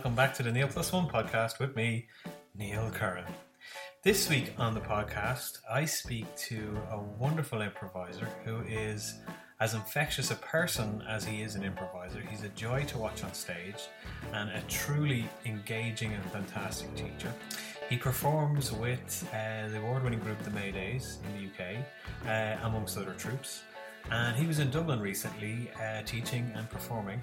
Welcome back to the Neil Plus One podcast with me, Neil Curran. This week on the podcast, I speak to a wonderful improviser who is as infectious a person as he is an improviser. He's a joy to watch on stage and a truly engaging and fantastic teacher. He performs with uh, the award winning group The Maydays in the UK, uh, amongst other troops. And he was in Dublin recently uh, teaching and performing.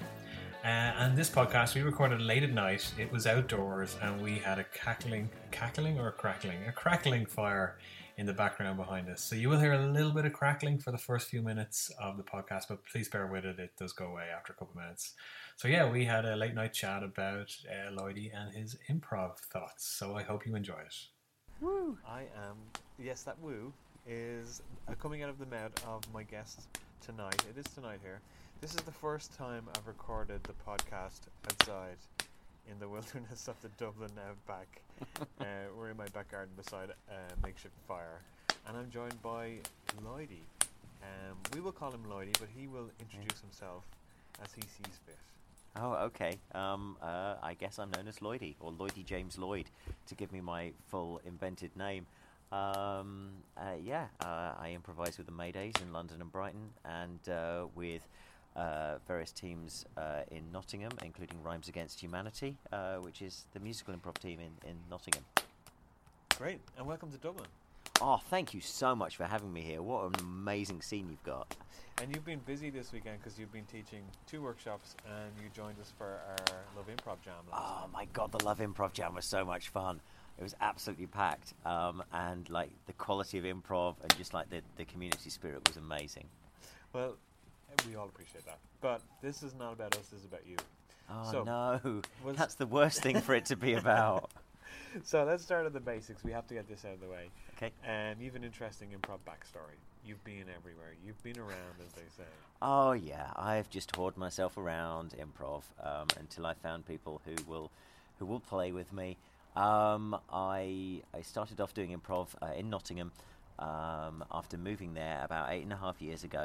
Uh, and this podcast we recorded late at night. It was outdoors, and we had a cackling, cackling or a crackling, a crackling fire in the background behind us. So you will hear a little bit of crackling for the first few minutes of the podcast, but please bear with it. It does go away after a couple of minutes. So yeah, we had a late night chat about uh, Lloydie and his improv thoughts. So I hope you enjoy it. Woo! I am. Yes, that woo is uh, coming out of the mouth of my guest tonight. It is tonight here. This is the first time I've recorded the podcast outside in the wilderness of the Dublin Outback. uh, we're in my back garden beside a makeshift fire, and I'm joined by Lloydie. Um, we will call him Lloydie, but he will introduce himself as he sees fit. Oh, okay. Um, uh, I guess I'm known as Lloydie, or Lloydie James Lloyd, to give me my full invented name. Um, uh, yeah, uh, I improvise with the Maydays in London and Brighton, and uh, with uh, various teams uh, in Nottingham, including Rhymes Against Humanity, uh, which is the musical improv team in, in Nottingham. Great, and welcome to Dublin. Oh, thank you so much for having me here. What an amazing scene you've got. And you've been busy this weekend because you've been teaching two workshops and you joined us for our Love Improv Jam. oh time. my god, the Love Improv Jam was so much fun. It was absolutely packed, um, and like the quality of improv and just like the, the community spirit was amazing. Well, we all appreciate that. But this is not about us, this is about you. Oh So, no, that's the worst thing for it to be about. So let's start at the basics. We have to get this out of the way. Okay. Um, you've an interesting improv backstory. You've been everywhere. You've been around, as they say. Oh yeah, I've just hoarded myself around improv um, until I found people who will who will play with me. Um, I I started off doing improv uh, in Nottingham um, after moving there about eight and a half years ago.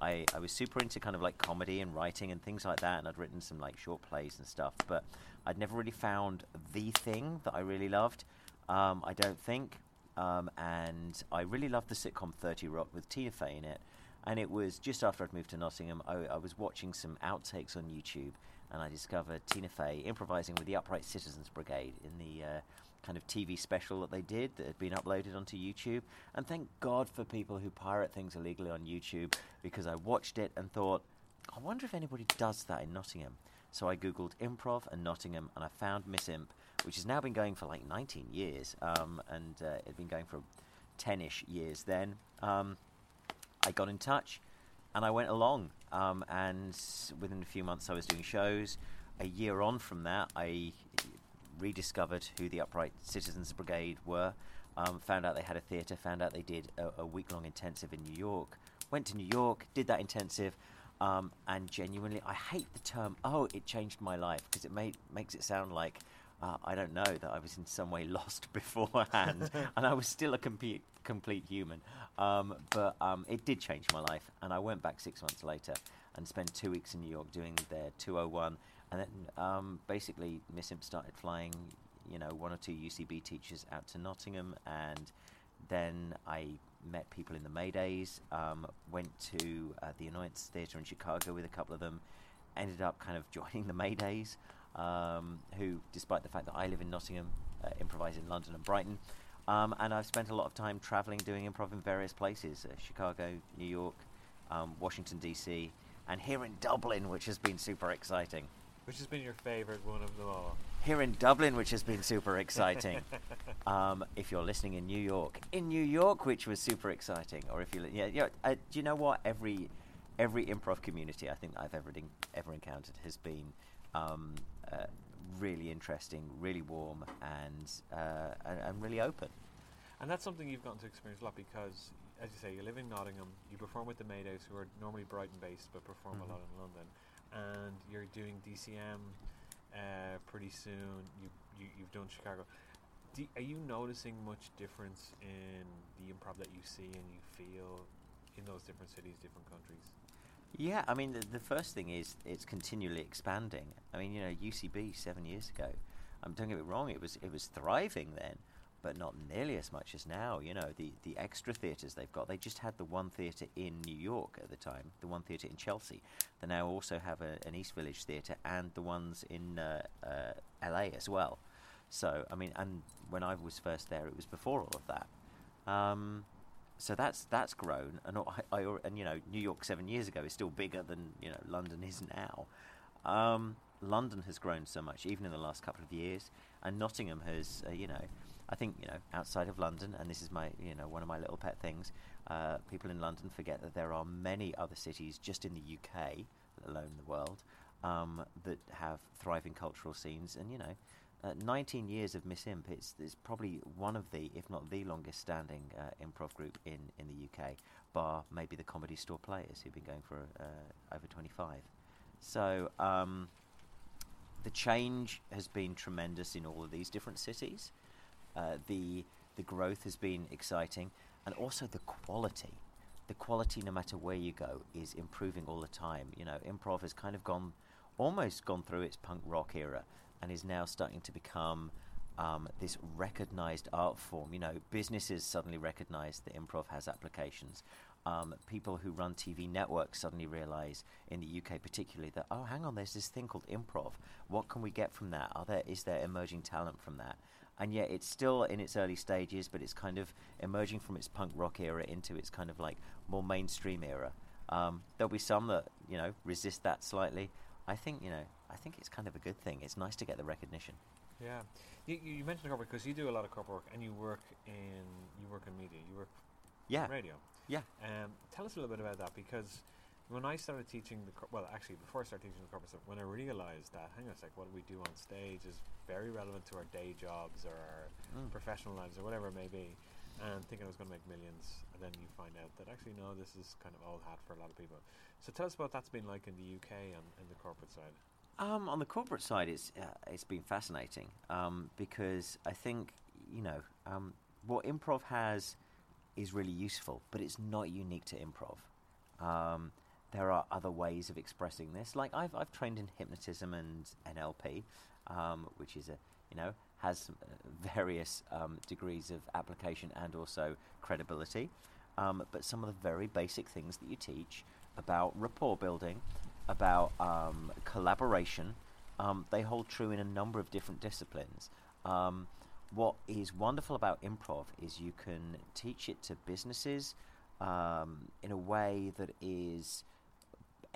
I, I was super into kind of like comedy and writing and things like that, and I'd written some like short plays and stuff, but I'd never really found the thing that I really loved. Um, I don't think. Um, and I really loved the sitcom 30 Rock with Tina Fey in it. And it was just after I'd moved to Nottingham, I, I was watching some outtakes on YouTube, and I discovered Tina Fey improvising with the Upright Citizens Brigade in the uh, kind of TV special that they did that had been uploaded onto YouTube. And thank God for people who pirate things illegally on YouTube, because I watched it and thought, I wonder if anybody does that in Nottingham. So I googled improv and Nottingham, and I found Miss Imp, which has now been going for like 19 years, um, and uh, it had been going for 10ish years then. Um, I got in touch and I went along. Um, and within a few months, I was doing shows. A year on from that, I rediscovered who the Upright Citizens Brigade were. Um, found out they had a theatre. Found out they did a, a week long intensive in New York. Went to New York, did that intensive, um, and genuinely, I hate the term. Oh, it changed my life because it made makes it sound like uh, I don't know that I was in some way lost beforehand, and I was still a complete complete human. Um, but um, it did change my life, and I went back six months later and spent two weeks in New York doing their 201, and then um, basically Miss Imp started flying, you know, one or two UCB teachers out to Nottingham, and then I met people in the Maydays, um, went to uh, the Annoyance Theatre in Chicago with a couple of them, ended up kind of joining the Maydays, um, who, despite the fact that I live in Nottingham, uh, improvise in London and Brighton. Um, and I've spent a lot of time traveling, doing improv in various places uh, Chicago, New York, um, Washington, D.C., and here in Dublin, which has been super exciting. Which has been your favourite one of them all? Here in Dublin, which has been super exciting. um, if you're listening in New York, in New York, which was super exciting, or if you, li- yeah, yeah. Uh, do you know what? Every every improv community I think I've ever ever encountered has been um, uh, really interesting, really warm, and, uh, and and really open. And that's something you've gotten to experience a lot because, as you say, you live in Nottingham, you perform with the Maydays, who are normally Brighton based but perform Mhm. a lot in London, and you're doing DCM uh, pretty soon. You, you you've done Chicago. Do, are you noticing much difference in the improv that you see and you feel in those different cities, different countries? Yeah, I mean, the, the first thing is it's continually expanding. I mean, you know, UCB seven years ago, um, don't get me wrong, it was it was thriving then, but not nearly as much as now. You know, the the extra theatres they've got. They just had the one theatre in New York at the time, the one theatre in Chelsea. They now also have a, an East Village theatre and the ones in uh, uh, LA as well. So, I mean, and when I was first there, it was before all of that. Um, so that's that's grown, and I, I, and you know New York seven years ago is still bigger than you know London is now. Um, London has grown so much, even in the last couple of years, and Nottingham has, uh, you know, I think you know outside of London, and this is my you know one of my little pet things. Uh, people in London forget that there are many other cities just in the UK, let alone the world, um, that have thriving cultural scenes, and you know uh, 19 years of Miss Imp. It's, it's probably one of the, if not the longest standing uh, improv group in, in the UK, bar maybe the Comedy Store Players, who've been going for uh, over 25. So um, the change has been tremendous in all of these different cities. Uh, the, the growth has been exciting, and also the quality. The quality, no matter where you go, is improving all the time. You know, improv has kind of gone, almost gone through its punk rock era and is now starting to become um, this recognized art form. You know, businesses suddenly recognize that improv has applications. Um, people who run TV networks suddenly realize, in the UK particularly, that oh, hang on, there's this thing called improv. What can we get from that? Are there is there emerging talent from that? And yet, it's still in its early stages, but it's kind of emerging from its punk rock era into its kind of like more mainstream era. Um, there'll be some that you know resist that slightly. I think you know I think it's kind of a good thing. It's nice to get the recognition. Yeah, you, you mentioned corporate because you do a lot of corporate work and you work in you work in media. You work yeah in radio. Yeah. Um, tell us a little bit about that because when I started teaching the cor- well, actually before I started teaching the corporate stuff, when I realized that hang on a sec, what we do on stage is very relevant to our day jobs or our Mm. professional lives or whatever it may be, and thinking I was going to make millions, and then you find out that actually no, this is kind of old hat for a lot of people. So tell us about that's been like in the UK and in the corporate side. Um, on the corporate side, it's uh, it's been fascinating um, because I think you know um, what improv has is really useful, but it's not unique to improv. There are other ways of expressing this. Like I've I've trained in hypnotism and NLP, um, which is a you know has uh, various um, degrees of application and also credibility. Um, but some of the very basic things that you teach about rapport building, about um, collaboration, um, they hold true in a number of different disciplines. Um, what is wonderful about improv is you can teach it to businesses in a way that is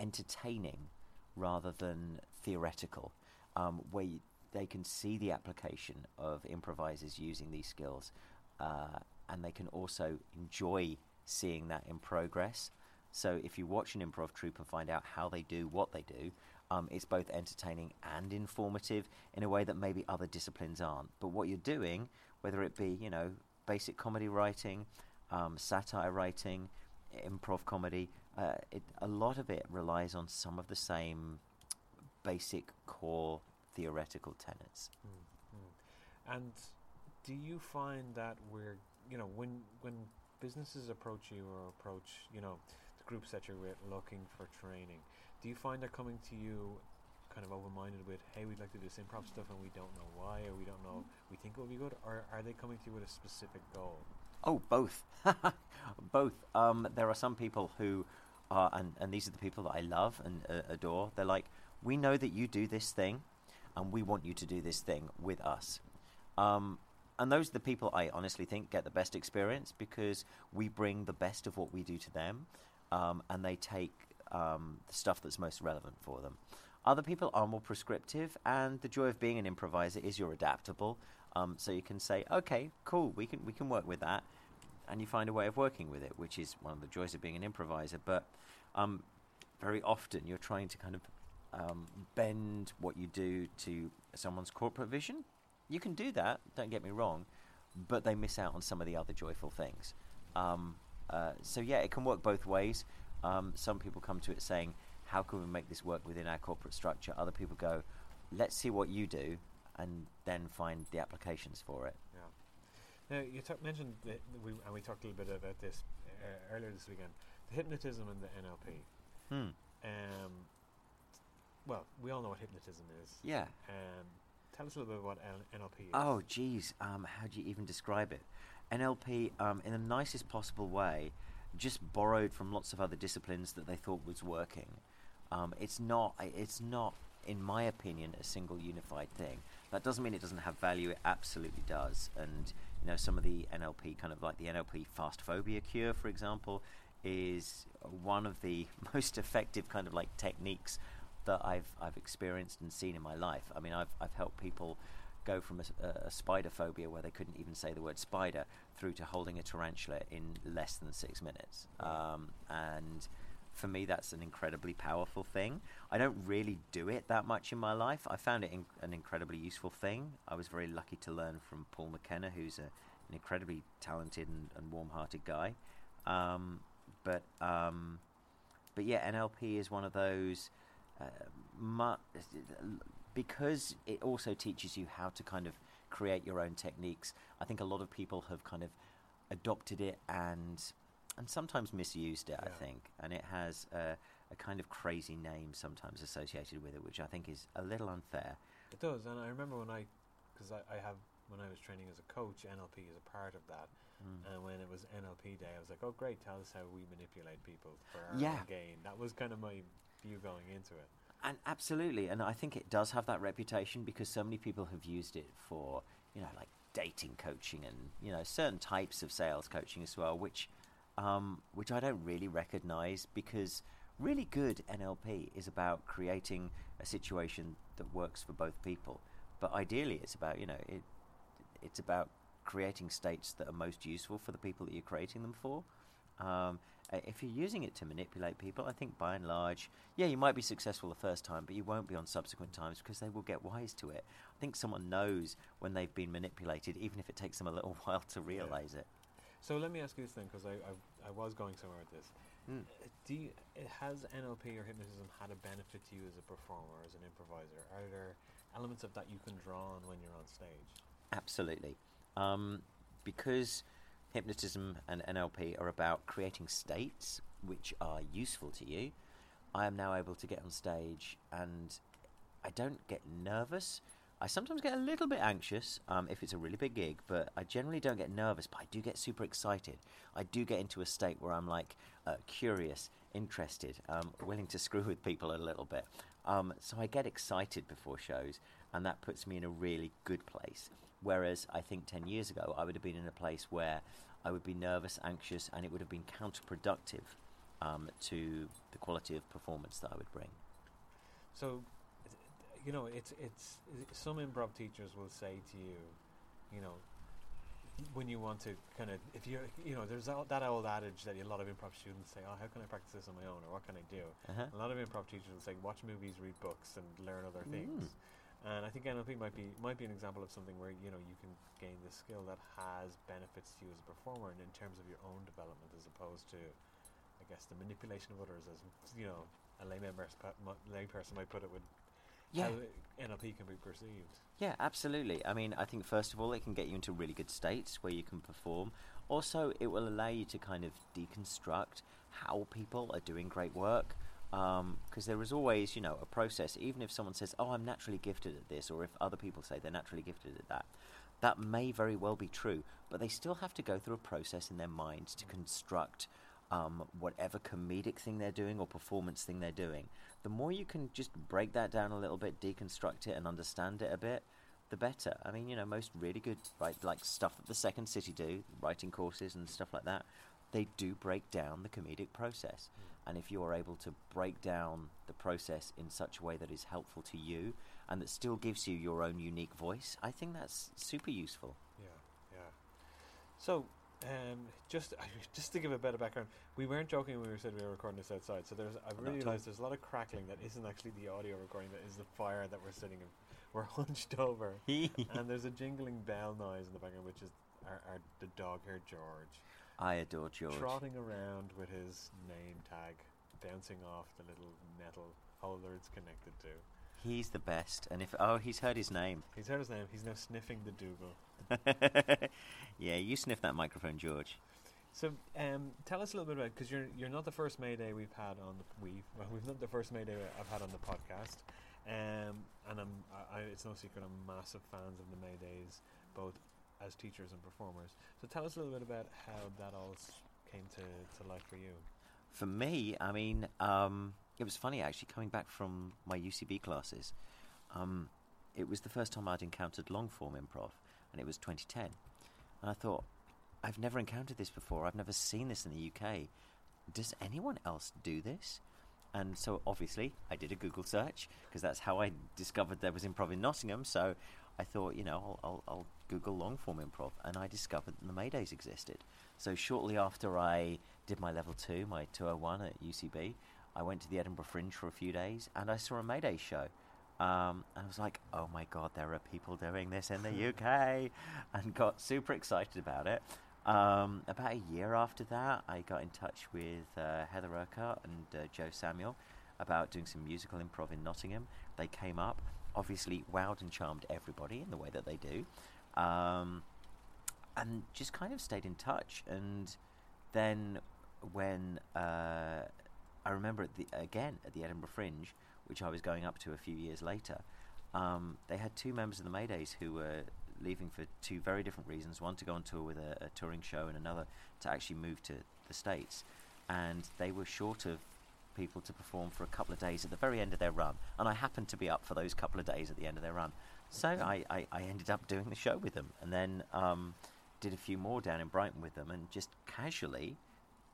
entertaining rather than theoretical, um, where you, they can see the application of improvisers using these skills, uh, and they can also enjoy seeing that in progress. So if you watch an improv troupe and find out how they do what they do, um, it's both entertaining and informative in a way that maybe other disciplines aren't. But what you're doing, whether it be you know basic comedy writing, um, satire writing, improv comedy, uh, it, a lot of it relies on some of the same basic core theoretical tenets. Mm. And do you find that we're, you know, when when businesses approach you or approach, you know, the groups that you're with looking for training, do you find they're coming to you kind of open-minded with, hey, we'd like to do this improv stuff and we don't know why or we don't know, we think it would be good, or are they coming to you with a specific goal? Oh, both, both. Um, there are some people who are, and, and these are the people that I love and uh, adore. They're like, we know that you do this thing, and we want you to do this thing with us. Um, and those are the people I honestly think get the best experience because we bring the best of what we do to them, um, and they take um, the stuff that's most relevant for them. Other people are more prescriptive, and the joy of being an improviser is you're adaptable. Um, so you can say, okay, cool, we can we can work with that, and you find a way of working with it, which is one of the joys of being an improviser. But um, very often you're trying to kind of um, bend what you do to someone's corporate vision. You can do that, don't get me wrong, but they miss out on some of the other joyful things. Um, uh, so yeah, it can work both ways. Um, some people come to it saying, "How can we make this work within our corporate structure?" Other people go, "Let's see what you do, and then find the applications for it." Now you mentioned the, the- we and we talked a little bit about this uh, earlier this weekend. The hypnotism and the NLP. Hmm. Um, well, we all know what hypnotism is. Yeah. Um, tell us a little bit about N- NLP. Is. Oh, geez. Um, how do you even describe it? NLP, um, in the nicest possible way, just borrowed from lots of other disciplines that they thought was working. Um, it's not. It's not, in my opinion, a single unified thing. That doesn't mean it doesn't have value. It absolutely does. And you know, some of the NLP, kind of like the NLP fast phobia cure, for example, is one of the most effective kind of like techniques that I've I've experienced and seen in my life. I mean, I've I've helped people go from a, a, spider phobia where they couldn't even say the word spider through to holding a tarantula in less than six minutes. Um, and for me, that's an incredibly powerful thing. I don't really do it that much in my life. I found it in, an incredibly useful thing. I was very lucky to learn from Paul McKenna, who's a, an incredibly talented and, and warm-hearted guy. Um, but um, but yeah, NLP is one of those. Uh, mu- because it also teaches you how to kind of create your own techniques. I think a lot of people have kind of adopted it and and sometimes misused it. Yeah. I think, and it has a, a kind of crazy name sometimes associated with it, which I think is a little unfair. It does, and I remember when I, because I, I have when I was training as a coach, NLP is a part of that. Mm. And when it was NLP day, I was like, "Oh, great! Tell us how we manipulate people for our Yeah. gain." That was kind of my view going into it. And absolutely, and I think it does have that reputation because so many people have used it for, you know, like dating coaching and you know certain types of sales coaching as well, which, um, which I don't really recognise because really good NLP is about creating a situation that works for both people. But ideally, it's about you know it, it's about creating states that are most useful for the people that you're creating them for. Um, if you're using it to manipulate people, I think by and large, yeah, you might be successful the first time, but you won't be on subsequent times because they will get wise to it. I think someone knows when they've been manipulated, even if it takes them a little while to realize it. So let me ask you this thing, because I, I I was going somewhere with this. Mm. Do you, it has NLP or hypnotism had a benefit to you as a performer, as an improviser? Are there elements of that you can draw on when you're on stage? Absolutely. Um, because hypnotism and NLP are about creating states which are useful to you, I am now able to get on stage and I don't get nervous. I sometimes get a little bit anxious um, if it's a really big gig, but I generally don't get nervous, but I do get super excited. I do get into a state where I'm like uh, curious, interested, um, willing to screw with people a little bit. Um, so I get excited before shows, and that puts me in a really good place. Whereas I think 10 years ago, I would have been in a place where I would be nervous, anxious, and it would have been counterproductive um, to the quality of performance that I would bring. So, you know, it's it's some improv teachers will say to you, you know, when you want to kind of if you're you know, there's all, that old adage that a lot of improv students say, oh, how can I practice this on my own, or what can I do? Uh-huh. A lot of improv teachers will say, watch movies, read books, and learn other Mm. things. And I think NLP might be might be an example of something where you know you can gain the skill that has benefits to you as a performer, and in terms of your own development, as opposed to, I guess, the manipulation of others, as you know, a layman pers- pa- mu- layperson might put it, with Yeah. how NLP can be perceived. Yeah, absolutely. I mean, I think first of all, it can get you into really good states where you can perform. Also, it will allow you to kind of deconstruct how people are doing great work. Um, because there is always, you know, a process. Even if someone says, "Oh, I'm naturally gifted at this," or if other people say they're naturally gifted at that, that may very well be true. But they still have to go through a process in their minds to mm. construct um, whatever comedic thing they're doing or performance thing they're doing. The more you can just break that down a little bit, deconstruct it, and understand it a bit, the better. I mean, you know, most really good, right, like stuff that the Second City do, writing courses and stuff like that, they do break down the comedic process. And if you are able to break down the process in such a way that is helpful to you and that still gives you your own unique voice, I think that's super useful. Yeah, yeah. So, um, just just to give a better background, we weren't joking when we said we were recording this outside. So there's I Not realized there's a lot of crackling that isn't actually the audio recording. That is the fire that we're sitting in. We're hunched over, and there's a jingling bell noise in the background, which is our, our the dog here George I adore George. trotting around with his name tag bouncing off the little metal holder it's connected to. He's the best. And if, oh, he's heard his name. He's heard his name. He's now sniffing the Dougal. yeah, you sniff that microphone, George. So, um, tell us a little bit about because you're you're not the first Mayday we've had on the we well we've not the first Mayday I've had on the podcast, um, and I'm I, I, it's no secret I'm massive fans of the Maydays, both as teachers and performers. So, tell us a little bit about how that all came to, to life for you. For me, I mean, um, it was funny actually coming back from my UCB classes. Um, it was the first time I'd encountered long form improv, and it was 2010. And I thought, I've never encountered this before. I've never seen this in the UK. Does anyone else do this? And so obviously, I did a Google search because that's how I discovered there was improv in Nottingham. So I thought, you know, I'll, I'll, I'll Google long form improv, and I discovered that the Maydays existed. So shortly after I did my level two, my 201 at UCB, I went to the Edinburgh Fringe for a few days, and I saw a Mayday show. Um, and I was like, oh my god, there are people doing this in the UK, and got super excited about it. Um, about a year after that, I got in touch with uh, Heather Urquhart and uh, Joe Samuel about doing some musical improv in Nottingham. They came up, obviously wowed and charmed everybody in the way that they do, um, and just kind of stayed in touch. And then when uh, I remember at the, again at the Edinburgh Fringe, which I was going up to a few years later, um, they had two members of the Maydays who were leaving for two very different reasons. One to go on tour with a, a touring show, and another to actually move to the States. And they were short of people to perform for a couple of days at the very end of their run. And I happened to be up for those couple of days at the end of their run. So I, I, I ended up doing the show with them and then um, did a few more down in Brighton with them and just casually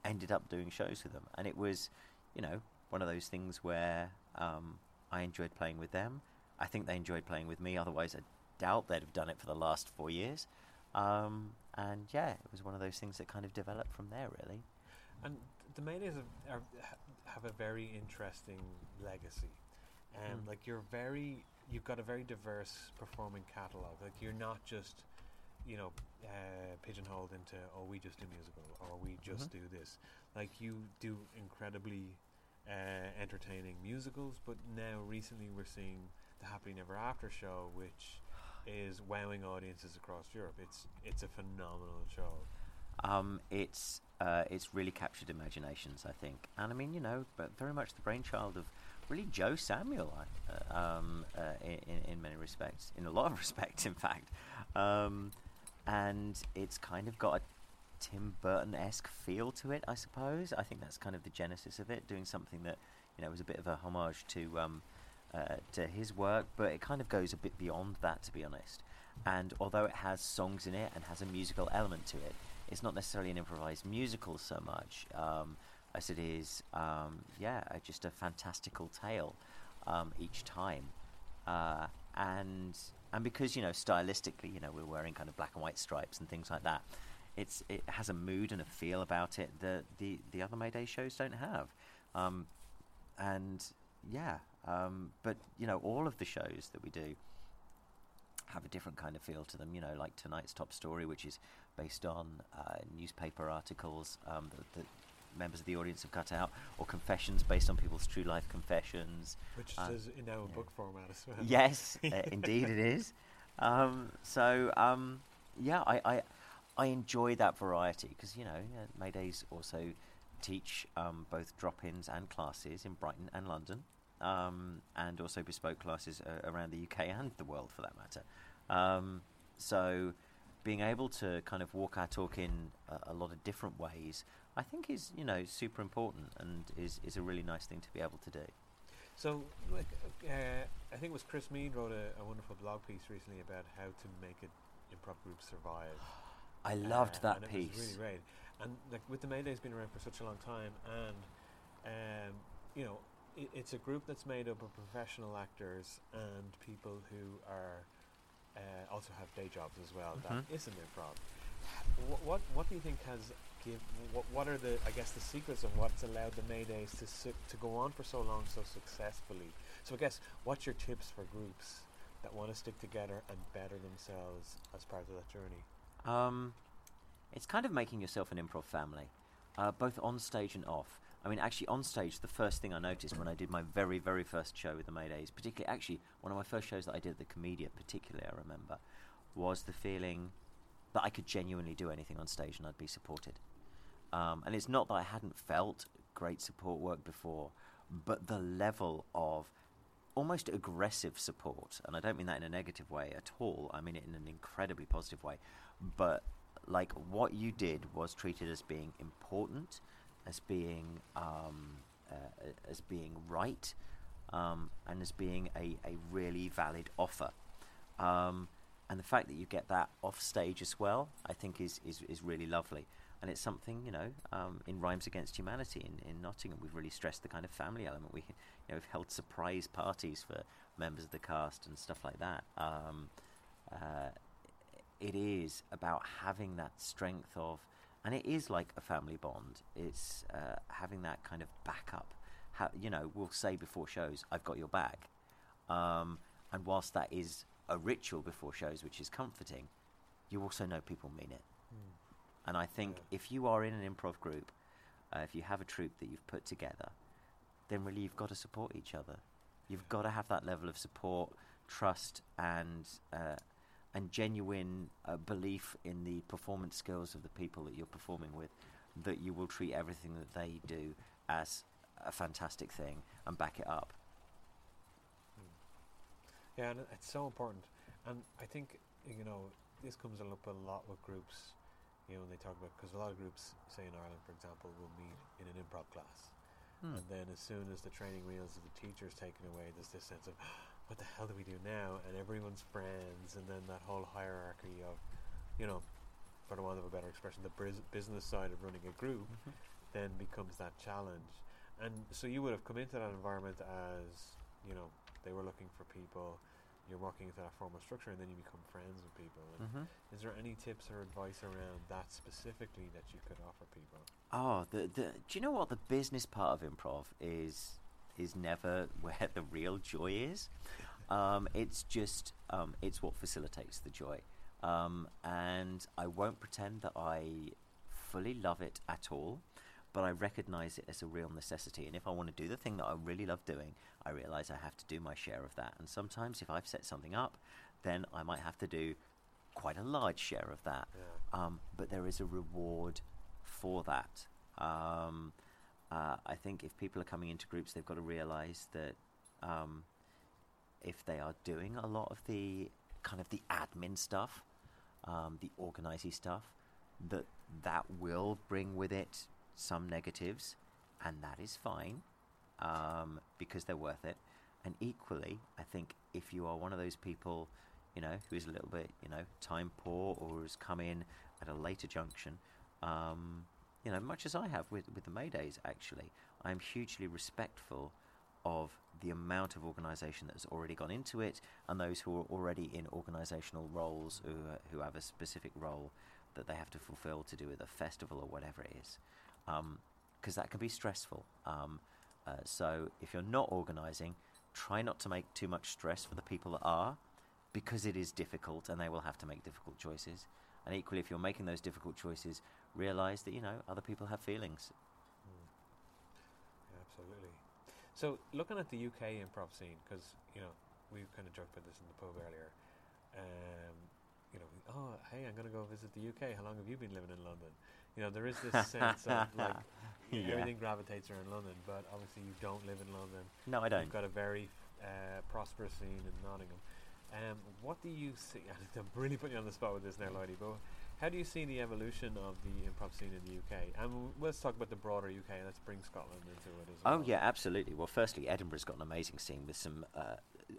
ended up doing shows with them. And it was, you know, one of those things where um, I enjoyed playing with them. I think they enjoyed playing with me, otherwise, I doubt they'd have done it for the last four years. Um, and yeah, it was one of those things that kind of developed from there, really. And the Maydays have, are, have a very interesting legacy. and Mm. Like you're very, you've got a very diverse performing catalog. Like you're not just, you know, uh, pigeonholed into oh we just do musical or we just do this. Like you do incredibly uh, entertaining musicals, but now recently we're seeing the Happily Never After show, which is wowing audiences across Europe. It's it's a phenomenal show. Um, it's uh, it's really captured imaginations, I think, and I mean, you know, but very much the brainchild of really Joe Samuel, uh, um, uh, in, in many respects, in a lot of respects, in fact, um, and it's kind of got a Tim Burton esque feel to it, I suppose. I think that's kind of the genesis of it, doing something that you know was a bit of a homage to um, uh, to his work, but it kind of goes a bit beyond that, to be honest. And although it has songs in it and has a musical element to it, it's not necessarily an improvised musical so much um, as it is, um, yeah, just a fantastical tale um, each time. Uh, and and because you know stylistically, you know, we're wearing kind of black and white stripes and things like that. It's it has a mood and a feel about it that the the other Mayday shows don't have. Um, and yeah, um, but you know, all of the shows that we do have a different kind of feel to them. You know, like tonight's top story, which is based on uh, newspaper articles um, that, that members of the audience have cut out, or confessions based on people's true life confessions. Which Uh, is in now in book format as well. Yes, uh, indeed it is. Um, so um, yeah, I, I I enjoy that variety because you know Maydays also teach um, both drop-ins and classes in Brighton and London, um, and also bespoke classes uh, around the UK and the world for that matter. Um, so being able to kind of walk our talk in a, a lot of different ways, I think is you know super important and is is a really nice thing to be able to do. So, like, uh, I think it was Chris Mead wrote a, a wonderful blog piece recently about how to make an improv group survive. I loved Uh, that and It piece. was really great. And like with the Maydays being around for such a long time, and um, you know, it, it's a group that's made up of professional actors and people who are uh, also have day jobs as well. That Mhm. isn't improv. What, what what do you think has give what what are the I guess the secrets of what's allowed the Maydays to su- to go on for so long so successfully? So I guess what's your tips for groups that want to stick together and better themselves as part of that journey? Um, it's kind of making yourself an improv family, uh, both on stage and off. I mean, actually, on stage, the first thing I noticed when I did my very, very first show with the Maydays, particularly, actually, one of my first shows that I did at the Komedia, particularly, I remember, was the feeling that I could genuinely do anything on stage and I'd be supported. Um, and it's not that I hadn't felt great support work before, but the level of almost aggressive support, and I don't mean that in a negative way at all, I mean it in an incredibly positive way, but like what you did was treated as being important, as being um, uh, as being right, um, and as being a, a really valid offer. Um, and the fact that you get that off stage as well, I think is, is, is really lovely. And it's something, you know, um, in Rhymes Against Humanity in, in Nottingham, we've really stressed the kind of family element. We, you know, we've held surprise parties for members of the cast and stuff like that. Um, uh, it is about having that strength of, and it is like a family bond. It's uh, having that kind of backup. Ha- you know, we'll say before shows, "I've got your back," um, and whilst that is a ritual before shows, which is comforting, you also know people mean it. Mm. And I think Yeah. if you are in an improv group, uh, if you have a troupe that you've put together, then really you've got to support each other. You've got to have that level of support, trust, and uh, and genuine uh, belief in the performance skills of the people that you're performing with. That you will treat everything that they do as a fantastic thing and back it up. Yeah, and it's so important. And I think you know this comes up a lot with groups. You know, when they talk about because a lot of groups, say in Ireland, for example, will meet in an improv class, Hmm. and then as soon as the training wheels of the teacher's taken away, there's this sense of what the hell do we do now? And everyone's friends, and then that whole hierarchy of, you know, for the want of a better expression, the bris- business side of running a group then becomes that challenge. And so you would have come into that environment as, you know, they were looking for people, you're working into that formal structure, and then you become friends with people. And hmm Is there any tips or advice around that specifically that you could offer people? Oh, the, the do you know what the business part of improv is? Is never where the real joy is. Um, it's just um, it's what facilitates the joy, um, and I won't pretend that I fully love it at all. But I recognise it as a real necessity, and if I want to do the thing that I really love doing, I realise I have to do my share of that. And sometimes, if I've set something up, then I might have to do quite a large share of that Yeah. um, but there is a reward for that. Um, uh, I think if people are coming into groups, they've got to realise that um, if they are doing a lot of the kind of the admin stuff, um, the organizing stuff, that that will bring with it some negatives, and that is fine um, because they're worth it. And equally, I think if you are one of those people, you know, who is a little bit, you know, time poor or has come in at a later junction, um, you know, much as I have with, with the Maydays, actually, I'm hugely respectful of the amount of organisation that has already gone into it and those who are already in organisational roles who, uh, who have a specific role that they have to fulfil to do with a festival or whatever it is. Because that can be stressful. Um, uh, so if you're not organising, try not to make too much stress for the people that are because it is difficult and they will have to make difficult choices. And equally, if you're making those difficult choices, realise that, you know, other people have feelings. Mm. Yeah, absolutely. So, looking at the UK improv scene, because you know we kind of joked about this in the pub earlier. Um, you know, oh hey, I'm going to go visit the UK. How long have you been living in London? You know, there is this sense of like Yeah. everything gravitates around London, but obviously you don't live in London. No, I don't. You've got a very uh, prosperous scene in Nottingham. Um, what do you see? I'm really putting you on the spot with this now, Lloydie, but how do you see the evolution of the improv scene in the UK? And w- let's talk about the broader UK. Let's bring Scotland into it as well. Oh yeah, absolutely. Well, firstly, Edinburgh's got an amazing scene with some uh,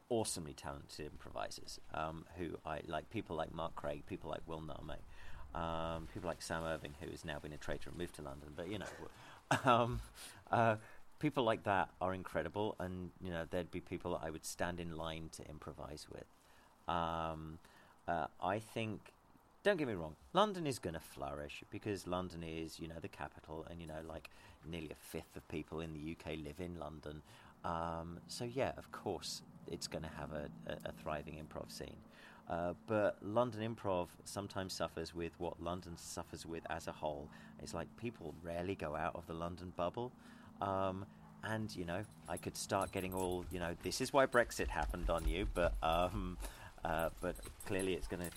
awesomely talented improvisers um, who I like. People like Mark Craig, people like Will Name, um, people like Sam Irving, who has now been a traitor and moved to London. But you know, um, uh, people like that are incredible, and you know, there'd be people that I would stand in line to improvise with. Um, uh, I think don't get me wrong, London is going to flourish because London is, you know, the capital, and you know, like nearly a fifth of people in the UK live in London. Um, so yeah, of course, it's going to have a, a, a thriving improv scene. Uh, but London improv sometimes suffers with what London suffers with as a whole. It's like people rarely go out of the London bubble. Um, and, you know, I could start getting all, you know, this is why Brexit happened on you, but, um, uh, but clearly it's going to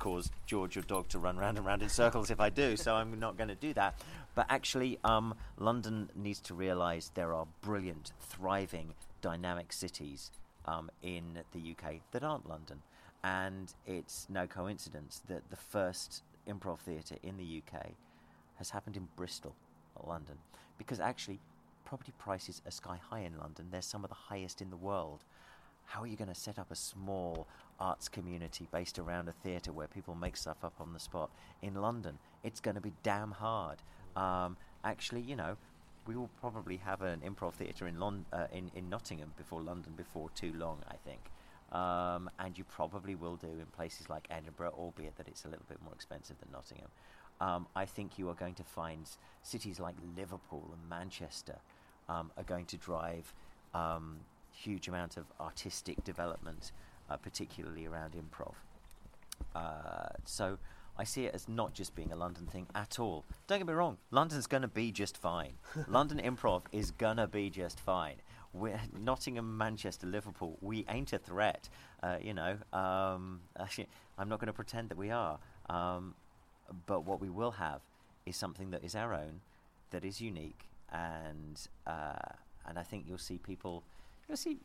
cause George, your dog, to run round and round in circles if I do. So I'm not going to do that. But actually, um, London needs to realise there are brilliant, thriving, dynamic cities um, in the UK that aren't London, and it's no coincidence that the first improv theatre in the UK has happened in Bristol, not London, because actually property prices are sky high in London. They're some of the highest in the world. How are you going to set up a small arts community based around a theatre where people make stuff up on the spot in London? It's going to be damn hard. Um, actually, you know, we will probably have an improv theatre in, Lon- uh, in in Nottingham before London before too long, I think. Um, and you probably will do in places like Edinburgh, albeit that it's a little bit more expensive than Nottingham. Um, I think you are going to find cities like Liverpool and Manchester um, are going to drive um, huge amount of artistic development, uh, particularly around improv. Uh, so I see it as not just being a London thing at all. Don't get me wrong, London's going to be just fine. London improv is going to be just fine. We're Nottingham, Manchester, Liverpool, we ain't a threat. Uh, you know, um, actually, I'm not going to pretend that we are. Um, but what we will have is something that is our own, that is unique, and uh, and I think you'll see people. You'll see.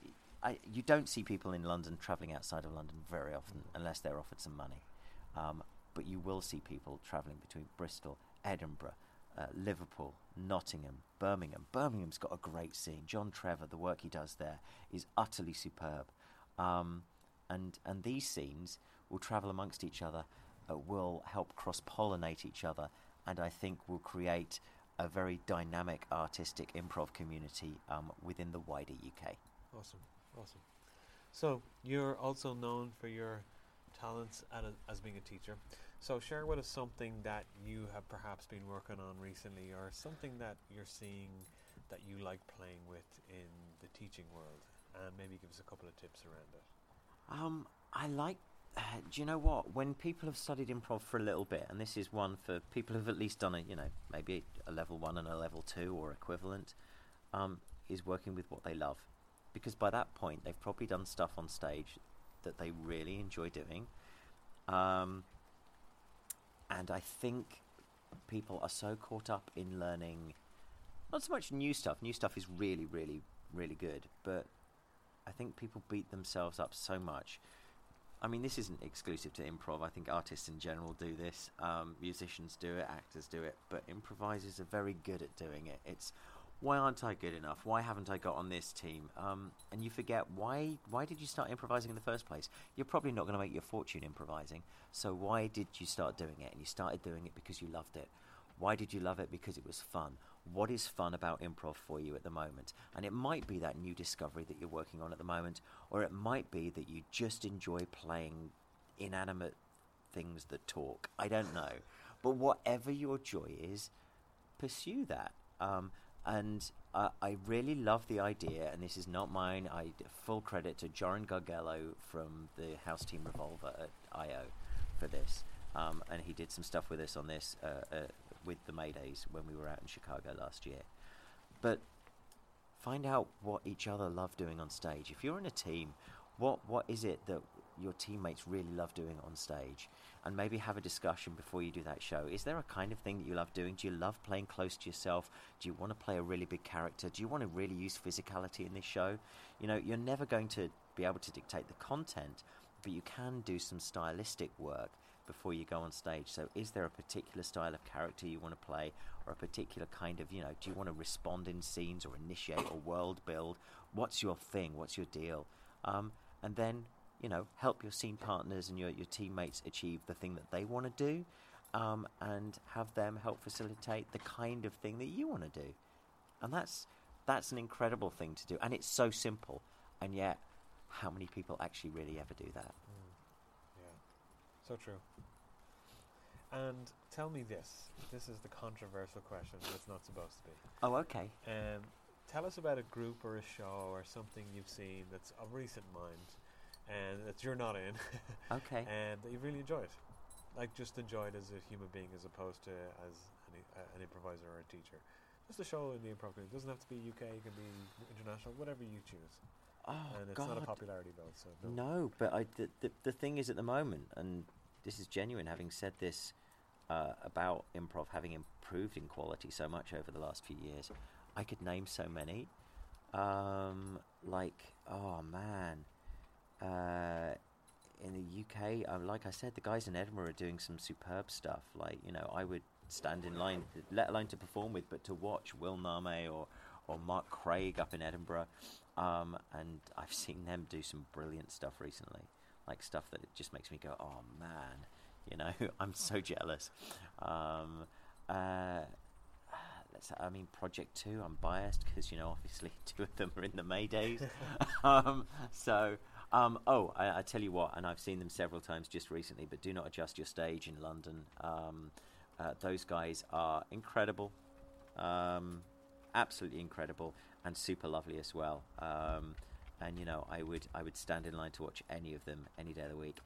I, you don't see people in London travelling outside of London very often unless they're offered some money. Um, but you will see people travelling between Bristol, Edinburgh, uh, Liverpool, Nottingham, Birmingham. Birmingham's got a great scene. John Trevor, the work he does there is utterly superb. Um, and and these scenes will travel amongst each other, uh, will help cross pollinate each other, and I think will create a very dynamic artistic improv community um, within the wider UK. Awesome, awesome. So you're also known for your talents a, as being a teacher. So share with us something that you have perhaps been working on recently, or something that you're seeing that you like playing with in the teaching world, and maybe give us a couple of tips around it. Um, I like. Uh, do you know what? When people have studied improv for a little bit, and this is one for people who've at least done a, you know, maybe a level one and a level two or equivalent, um, is working with what they love, because by that point they've probably done stuff on stage that they really enjoy doing, um, and I think people are so caught up in learning, not so much new stuff. New stuff is really, really, really good, but I think people beat themselves up so much. I mean, this isn't exclusive to improv. I think artists in general do this. Um, musicians do it, actors do it, but improvisers are very good at doing it. It's why aren't I good enough? Why haven't I got on this team? Um, and you forget why. Why did you start improvising in the first place? You're probably not going to make your fortune improvising. So why did you start doing it? And you started doing it because you loved it. Why did you love it? Because it was fun. What is fun about improv for you at the moment? And it might be that new discovery that you're working on at the moment, or it might be that you just enjoy playing inanimate things that talk. I don't know. But whatever your joy is, pursue that. Um, and uh, I really love the idea, and this is not mine. I full credit to Joran Gargello from the House Team Revolver at IO for this, um, and he did some stuff with us on this uh, uh, with the Maydays when we were out in Chicago last year. But find out what each other love doing on stage. If you're in a team, what what is it that your teammates really love doing on stage? And maybe have a discussion before you do that show. Is there a kind of thing that you love doing? Do you love playing close to yourself? Do you want to play a really big character? Do you want to really use physicality in this show? You know, you're never going to be able to dictate the content, but you can do some stylistic work before you go on stage. So, is there a particular style of character you want to play, or a particular kind of, you know, do you want to respond in scenes or initiate or world build? What's your thing? What's your deal? Um, and then, you know, help your scene partners and your, your teammates achieve the thing that they want to do, um, and have them help facilitate the kind of thing that you want to do. And that's that's an incredible thing to do, and it's so simple, and yet, how many people actually really ever do that? Yeah. So true. And tell me this. This is the controversial question that's not supposed to be. Oh, okay. Um, tell us about a group or a show or something you've seen that's of recent mind and that you're not in. okay. And that you really enjoy It. Like just enjoy it as a human being as opposed to as an, uh, an improviser or a teacher. Just a show in the improv community. It doesn't have to be UK, it can be international, whatever you choose. Oh, and it's God. not a popularity vote, so no. no but I, the, the, the thing is at the moment, and this is genuine. Having said this uh, about improv having improved in quality so much over the last few years, I could name so many. Um, like, oh man, uh, in the UK, um, like I said, the guys in Edinburgh are doing some superb stuff. Like, you know, I would stand in line, let alone to perform with, but to watch Will Name or or Mark Craig up in Edinburgh, um, and I've seen them do some brilliant stuff recently, like stuff that just makes me go, oh man, you know, I'm so jealous. Um, uh, I mean, Project Two. I'm biased because you know, obviously, two of them are in the Maydays. um, so, um, oh, I, I, tell you what, and I've seen them several times just recently. But do not adjust your stage in London. Um, uh, those guys are incredible, um, absolutely incredible, and super lovely as well. Um, and you know, I would I would stand in line to watch any of them any day of the week.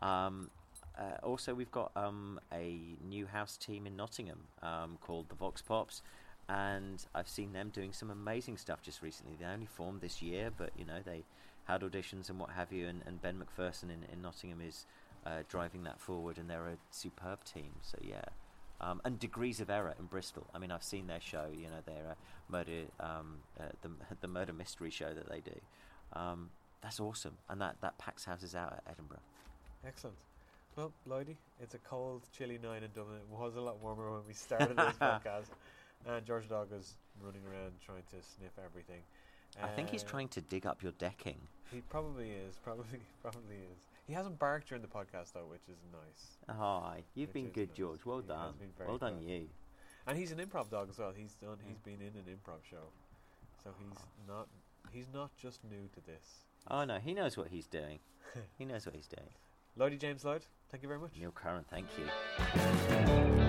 Um, uh, also, we've got um, a new house team in Nottingham called the Vox Pops, and I've seen them doing some amazing stuff just recently. They only formed this year, but you know they had auditions and what have you, and, and Ben McPherson in, in Nottingham is uh, driving that forward, and they're a superb team. So yeah. Um, and Degrees of Error in Bristol. I mean, I've seen their show. You know, their uh, murder, um, uh, the the murder mystery show that they do. Um, that's awesome, and that that packs houses out at Edinburgh. Excellent. Well, Lloydie, it's a cold, chilly night in Dublin. It was a lot warmer when we started this podcast. And George Dog is running around trying to sniff everything. I think he's Uh, trying to dig up your decking. He probably is. Probably, probably is. He hasn't barked during the podcast though, which is nice. Hi, you've been good, nice. George. Well He done. Well done, good. you. And he's an improv dog as well. He's done. He's been in an improv show, so he's oh. not. He's not just new to this. Oh no, he knows what he's doing. he knows what he's doing. Lloydie James Lloyd, thank you very much. Neil Curran, thank you.